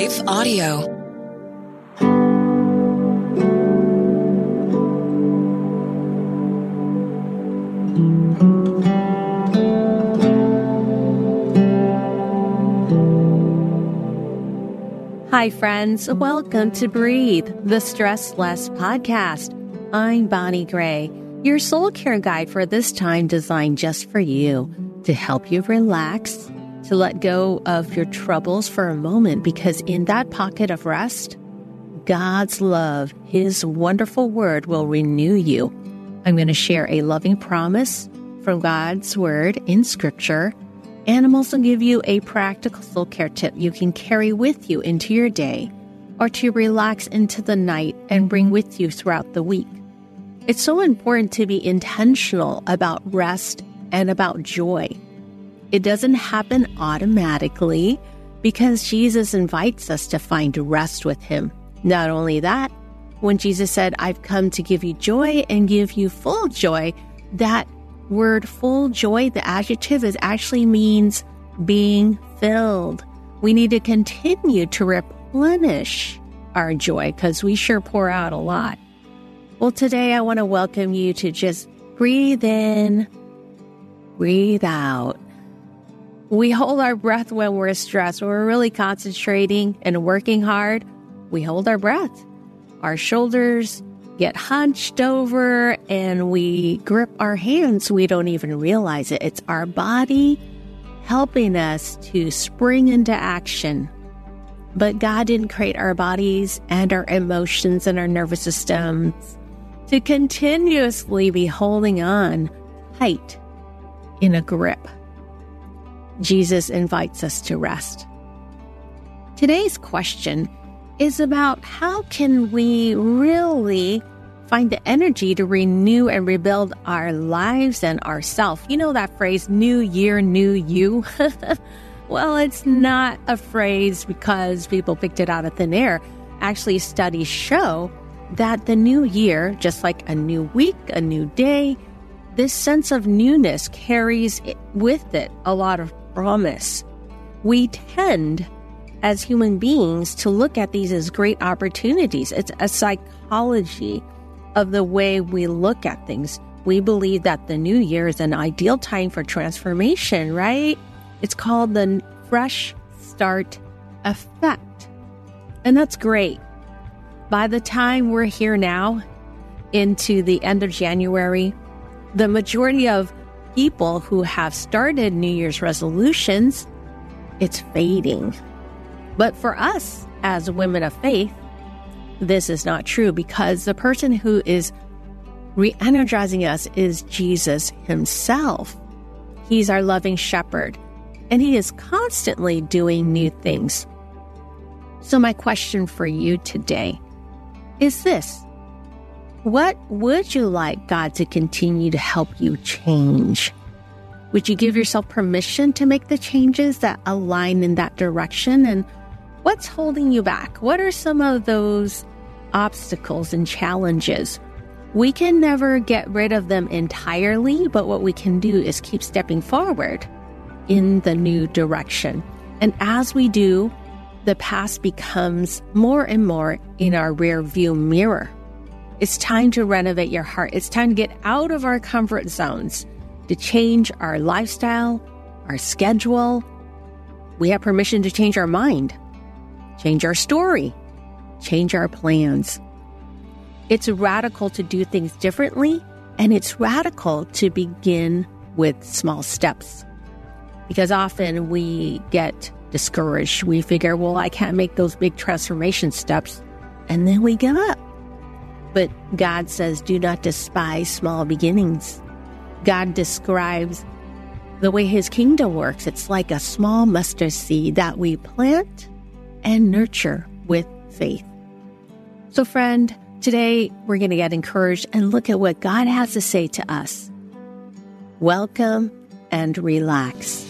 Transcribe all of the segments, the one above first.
Life Audio. Hi, friends. Welcome to Breathe, the Stress Less podcast. I'm Bonnie Gray, your soul care guide for this time designed just for you to help you relax, to let go of your troubles for a moment, because in that pocket of rest, God's love, His wonderful word will renew you. I'm going to share a loving promise from God's word in scripture and I'm also give you a practical soul care tip you can carry with you into your day or to relax into the night and bring with you throughout the week. It's so important to be intentional about rest and about joy. It doesn't happen automatically because Jesus invites us to find rest with Him. Not only that, when Jesus said, I've come to give you joy and give you full joy, that word full joy, the adjective, is actually means being filled. We need to continue to replenish our joy because we sure pour out a lot. Well, today I want to welcome you to just breathe in, breathe out. We hold our breath when we're stressed, when we're really concentrating and working hard. We hold our breath. Our shoulders get hunched over and we grip our hands. We don't even realize it. It's our body helping us to spring into action. But God didn't create our bodies and our emotions and our nervous systems to continuously be holding on tight in a grip. Jesus invites us to rest. Today's question is about how can we really find the energy to renew and rebuild our lives and ourself. You know that phrase, new year, new you? well, it's not a phrase because people picked it out of thin air. Actually, studies show that the new year, just like a new week, a new day, this sense of newness carries with it a lot of promise. We tend as human beings to look at these as great opportunities. It's a psychology of the way we look at things. We believe that the new year is an ideal time for transformation, right? It's called the fresh start effect. And that's great. By the time we're here now, into the end of January, the majority of people who have started New Year's resolutions, it's fading. But for us as women of faith, this is not true because the person who is re energizing us is Jesus himself. He's our loving shepherd, and he is constantly doing new things. So, my question for you today is this What would you like God to continue to help you change? Would you give yourself permission to make the changes that align in that direction? And What's holding you back? What are some of those obstacles and challenges? We can never get rid of them entirely, but what we can do is keep stepping forward in the new direction. And as we do, the past becomes more and more in our rear view mirror. It's time to renovate your heart. It's time to get out of our comfort zones, to change our lifestyle, our schedule. We have permission to change our mind change our story, change our plans. It's radical to do things differently, and it's radical to begin with small steps. Because often we get discouraged. We figure, well, I can't make those big transformation steps, and then we give up. But God says, do not despise small beginnings. God describes the way his kingdom works. It's like a small mustard seed that we plant and nurture with faith. So, friend, today we're going to get encouraged and look at what God has to say to us. Welcome and relax.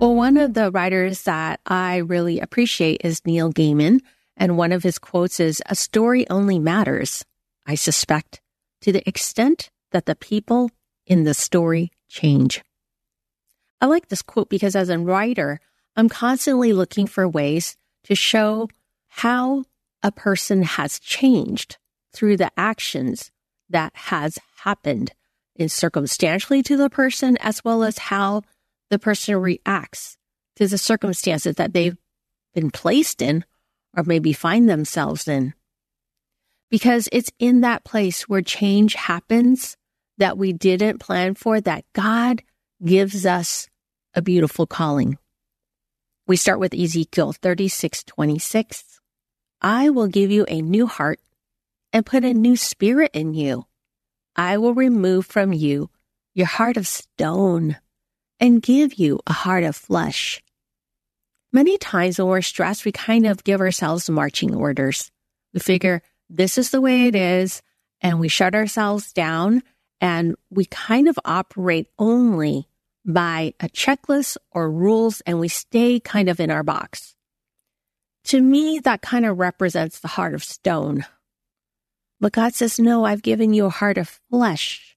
Well, one of the writers that I really appreciate is Neil Gaiman. And one of his quotes is A story only matters, I suspect, to the extent that the people in the story change. I like this quote because as a writer, I'm constantly looking for ways to show how a person has changed through the actions that has happened in circumstantially to the person as well as how the person reacts to the circumstances that they've been placed in or maybe find themselves in. Because it's in that place where change happens that we didn't plan for that God gives us a beautiful calling. We start with Ezekiel 36, 26. I will give you a new heart and put a new spirit in you. I will remove from you your heart of stone and give you a heart of flesh. Many times when we're stressed, we kind of give ourselves marching orders. We figure this is the way it is, and we shut ourselves down and we kind of operate only by a checklist or rules and we stay kind of in our box. To me, that kind of represents the heart of stone. But God says, no, I've given you a heart of flesh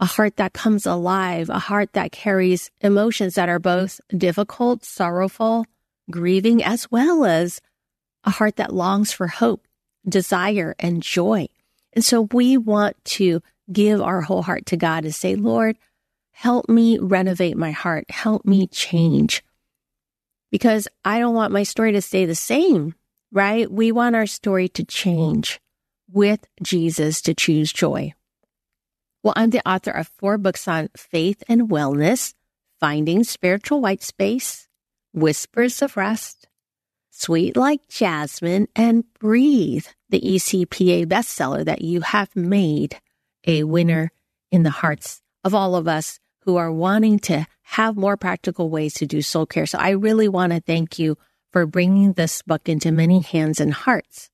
a heart that comes alive, a heart that carries emotions that are both difficult, sorrowful, grieving, as well as a heart that longs for hope, desire, and joy. And so we want to give our whole heart to God and say, Lord, help me renovate my heart. Help me change. Because I don't want my story to stay the same, right? We want our story to change with Jesus to choose joy. Well, I'm the author of four books on faith and wellness Finding Spiritual White Space, Whispers of Rest, Sweet Like Jasmine, and Breathe, the ECPA bestseller that you have made a winner in the hearts of all of us who are wanting to have more practical ways to do soul care. So I really want to thank you for bringing this book into many hands and hearts.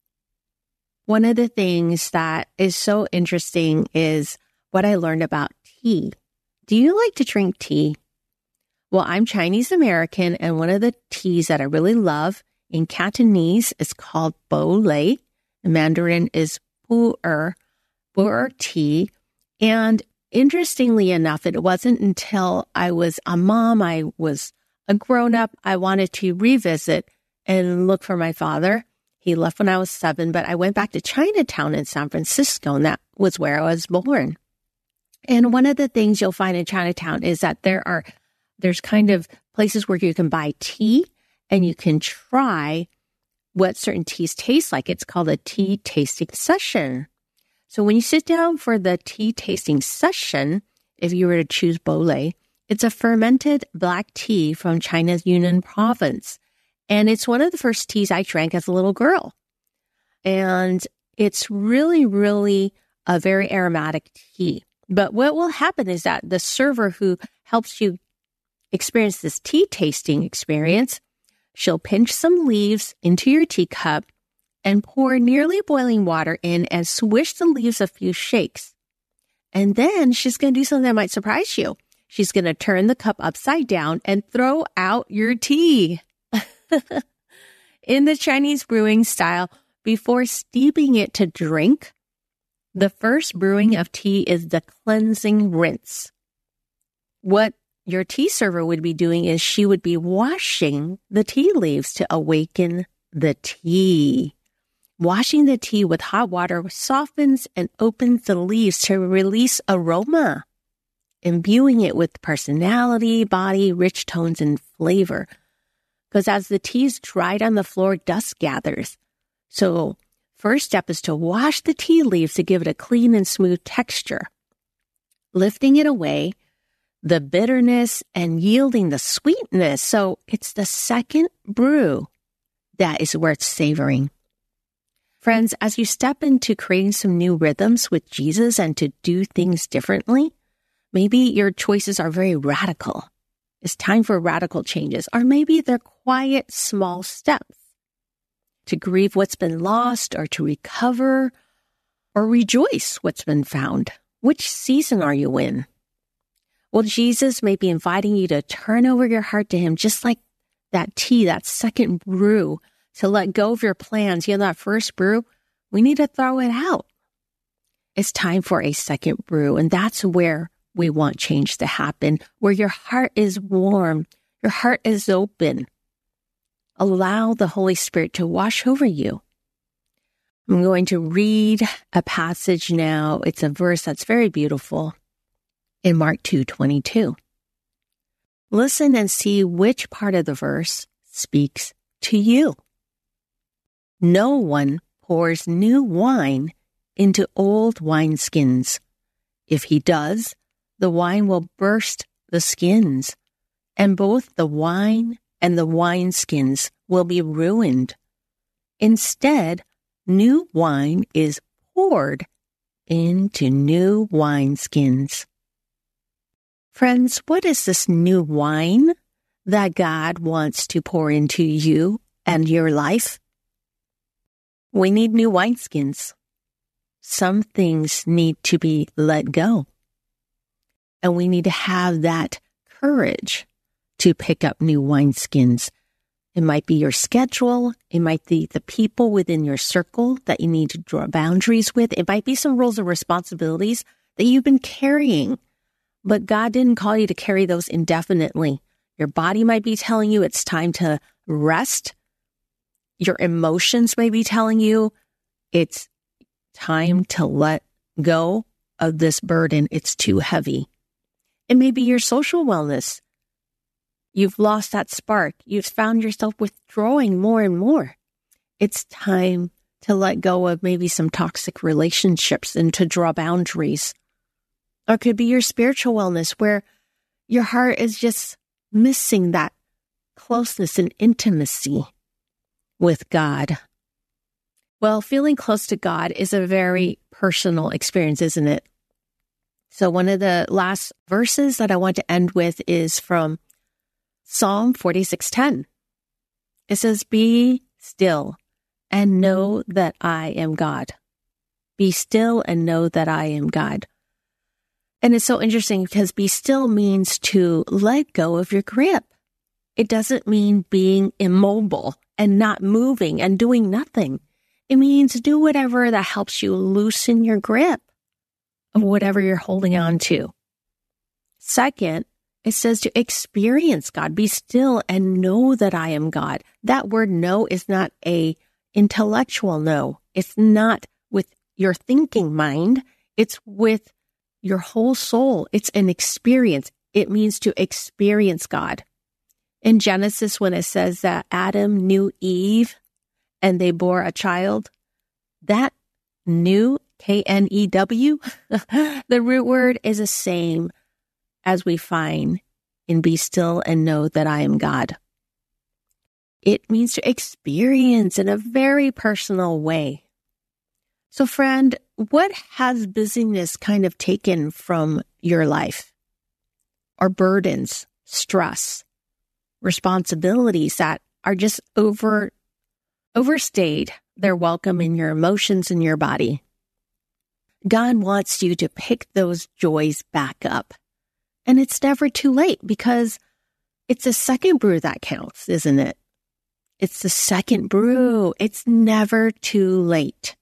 One of the things that is so interesting is what I learned about tea. Do you like to drink tea? Well, I'm Chinese American, and one of the teas that I really love in Cantonese is called bo lei. In Mandarin is bu er, bu er tea. And interestingly enough, it wasn't until I was a mom, I was a grown up, I wanted to revisit and look for my father. He left when I was seven, but I went back to Chinatown in San Francisco, and that was where I was born. And one of the things you'll find in Chinatown is that there are, there's kind of places where you can buy tea and you can try what certain teas taste like. It's called a tea tasting session. So when you sit down for the tea tasting session, if you were to choose Bolei, it's a fermented black tea from China's Yunnan province. And it's one of the first teas I drank as a little girl. And it's really, really a very aromatic tea. But what will happen is that the server who helps you experience this tea tasting experience, she'll pinch some leaves into your teacup and pour nearly boiling water in and swish the leaves a few shakes. And then she's going to do something that might surprise you. She's going to turn the cup upside down and throw out your tea. in the Chinese brewing style, before steeping it to drink, the first brewing of tea is the cleansing rinse. What your tea server would be doing is she would be washing the tea leaves to awaken the tea. Washing the tea with hot water softens and opens the leaves to release aroma, imbuing it with personality, body, rich tones, and flavor. Because as the tea is dried on the floor, dust gathers. So, first step is to wash the tea leaves to give it a clean and smooth texture. Lifting it away, the bitterness and yielding the sweetness. So, it's the second brew that is worth savoring. Friends, as you step into creating some new rhythms with Jesus and to do things differently, maybe your choices are very radical. It's time for radical changes, or maybe they're quiet, small steps to grieve what's been lost or to recover or rejoice what's been found. Which season are you in? Well, Jesus may be inviting you to turn over your heart to Him, just like that tea, that second brew to let go of your plans. You know, that first brew, we need to throw it out. It's time for a second brew. And that's where we want change to happen, where your heart is warm, your heart is open. Allow the Holy Spirit to wash over you. I'm going to read a passage now. It's a verse that's very beautiful in Mark 2:22. Listen and see which part of the verse speaks to you. No one pours new wine into old wineskins. If he does, the wine will burst the skins, and both the wine and the wineskins will be ruined. Instead, new wine is poured into new wineskins. Friends, what is this new wine that God wants to pour into you and your life? We need new wineskins. Some things need to be let go. And we need to have that courage to pick up new wineskins. It might be your schedule. It might be the people within your circle that you need to draw boundaries with. It might be some roles and responsibilities that you've been carrying, but God didn't call you to carry those indefinitely. Your body might be telling you it's time to rest your emotions may be telling you it's time to let go of this burden. It's too heavy. It may be your social wellness. You've lost that spark. You've found yourself withdrawing more and more. It's time to let go of maybe some toxic relationships and to draw boundaries. Or it could be your spiritual wellness where your heart is just missing that closeness and intimacy with God? Well, feeling close to God is a very personal experience, isn't it? So, one of the last verses that I want to end with is from Psalm 46:10. It says, "Be still and know that I am God. Be still and know that I am God." And it's so interesting because be still means to let go of your grip. It doesn't mean being immobile and not moving and doing nothing. It means do whatever that helps you loosen your grip of whatever you're holding on to. Second, it says to experience God, be still and know that I am God. That word know is not a intellectual know. It's not with your thinking mind. It's with your whole soul. It's an experience. It means to experience God in Genesis when it says that Adam knew Eve and they bore a child, that knew, K N E W, the root word is the same as we find in be still and know that I am God. It means to experience in a very personal way. So, friend, what has busyness kind of taken from your life? Or burdens, stress, responsibilities that are just over overstayed their welcome in your emotions and your body. God wants you to pick those joys back up. And it's never too late because it's the second brew that counts, isn't it? It's the second brew. Mm-hmm. It's never too late.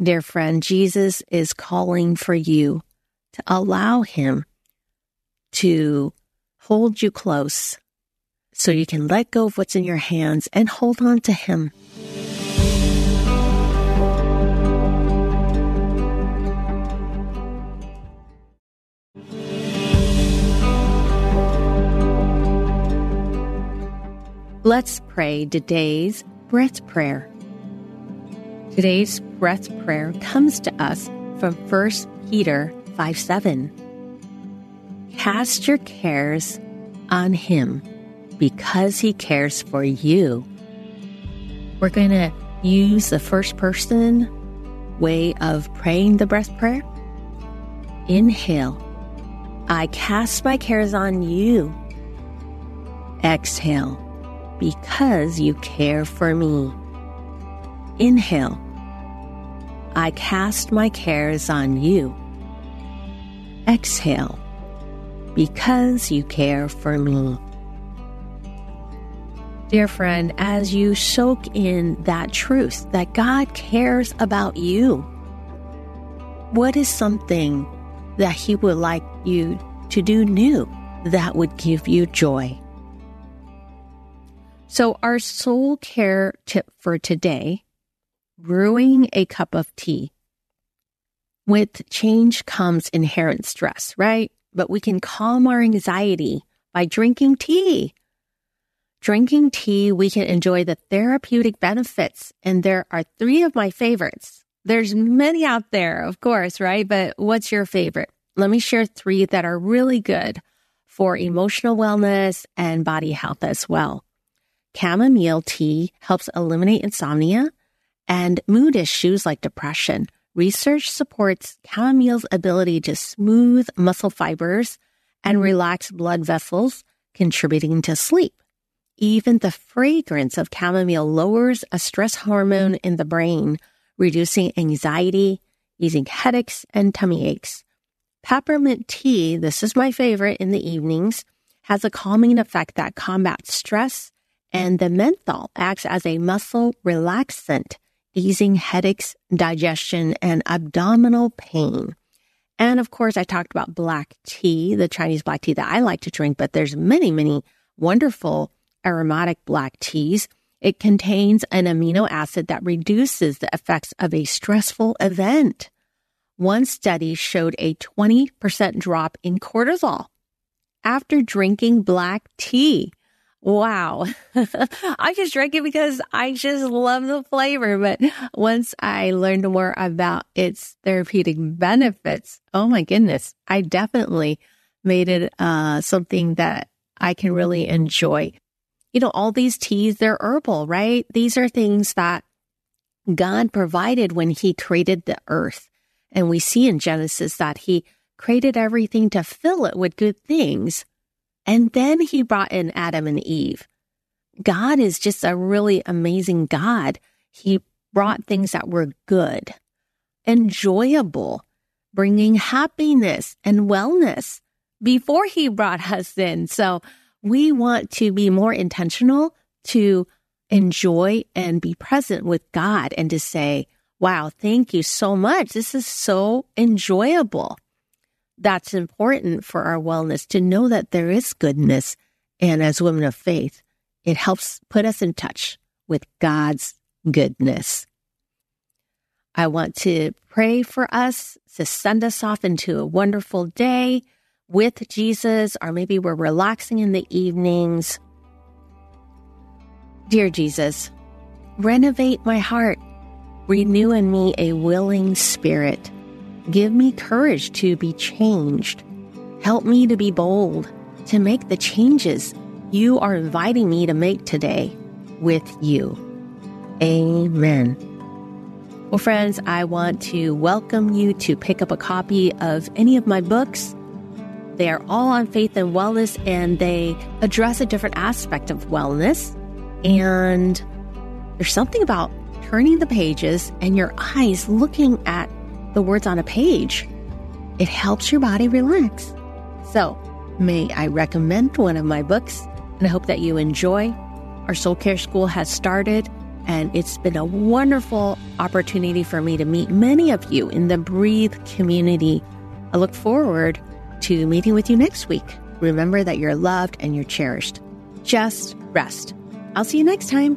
Dear friend, Jesus is calling for you to allow him to hold you close so you can let go of what's in your hands and hold on to Him. Let's pray today's breath prayer. Today's breath prayer comes to us from 1 Peter 5 7. Cast your cares on him because he cares for you. We're going to use the first person way of praying the breath prayer. Inhale. I cast my cares on you. Exhale. Because you care for me. Inhale. I cast my cares on you. Exhale. Because you care for me. Dear friend, as you soak in that truth that God cares about you, what is something that He would like you to do new that would give you joy? So, our soul care tip for today brewing a cup of tea. With change comes inherent stress, right? But we can calm our anxiety by drinking tea. Drinking tea, we can enjoy the therapeutic benefits, and there are three of my favorites. There's many out there, of course, right? But what's your favorite? Let me share three that are really good for emotional wellness and body health as well. Chamomile tea helps eliminate insomnia and mood issues like depression. Research supports chamomile's ability to smooth muscle fibers and mm-hmm. relax blood vessels, contributing to sleep. Even the fragrance of chamomile lowers a stress hormone mm-hmm. in the brain, reducing anxiety, easing headaches and tummy aches. Peppermint tea, this is my favorite in the evenings, has a calming effect that combats stress, and the menthol acts as a muscle relaxant, easing headaches, digestion, and abdominal pain. And of course, I talked about black tea, the Chinese black tea that I like to drink, but there's many, many wonderful aromatic black teas. It contains an amino acid that reduces the effects of a stressful event. One study showed a 20% drop in cortisol after drinking black tea. Wow. I just drank it because I just love the flavor. But once I learned more about its therapeutic benefits, oh my goodness, I definitely made it uh, something that I can really enjoy you know, all these teas, they're herbal, right? These are things that God provided when he created the earth. And we see in Genesis that he created everything to fill it with good things. And then he brought in Adam and Eve. God is just a really amazing God. He brought things that were good, enjoyable, bringing happiness and wellness before he brought us in. So we want to be more intentional to enjoy and be present with God and to say, wow, thank you so much. This is so enjoyable. That's important for our wellness to know that there is goodness. And as women of faith, it helps put us in touch with God's goodness. I want to pray for us to send us off into a wonderful day with Jesus, or maybe we're relaxing in the evenings. Dear Jesus, renovate my heart, renew in me a willing spirit. Give me courage to be changed. Help me to be bold, to make the changes you are inviting me to make today with you. Amen. Well, friends, I want to welcome you to pick up a copy of any of my books. They are all on faith and wellness, and they address a different aspect of wellness. And there's something about turning the pages and your eyes looking at the words on a page. It helps your body relax. So, may I recommend one of my books? And I hope that you enjoy. Our Soul Care School has started, and it's been a wonderful opportunity for me to meet many of you in the Breathe community. I look forward to meeting with you next week. Remember that you're loved and you're cherished. Just rest. I'll see you next time.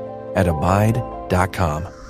at abide.com.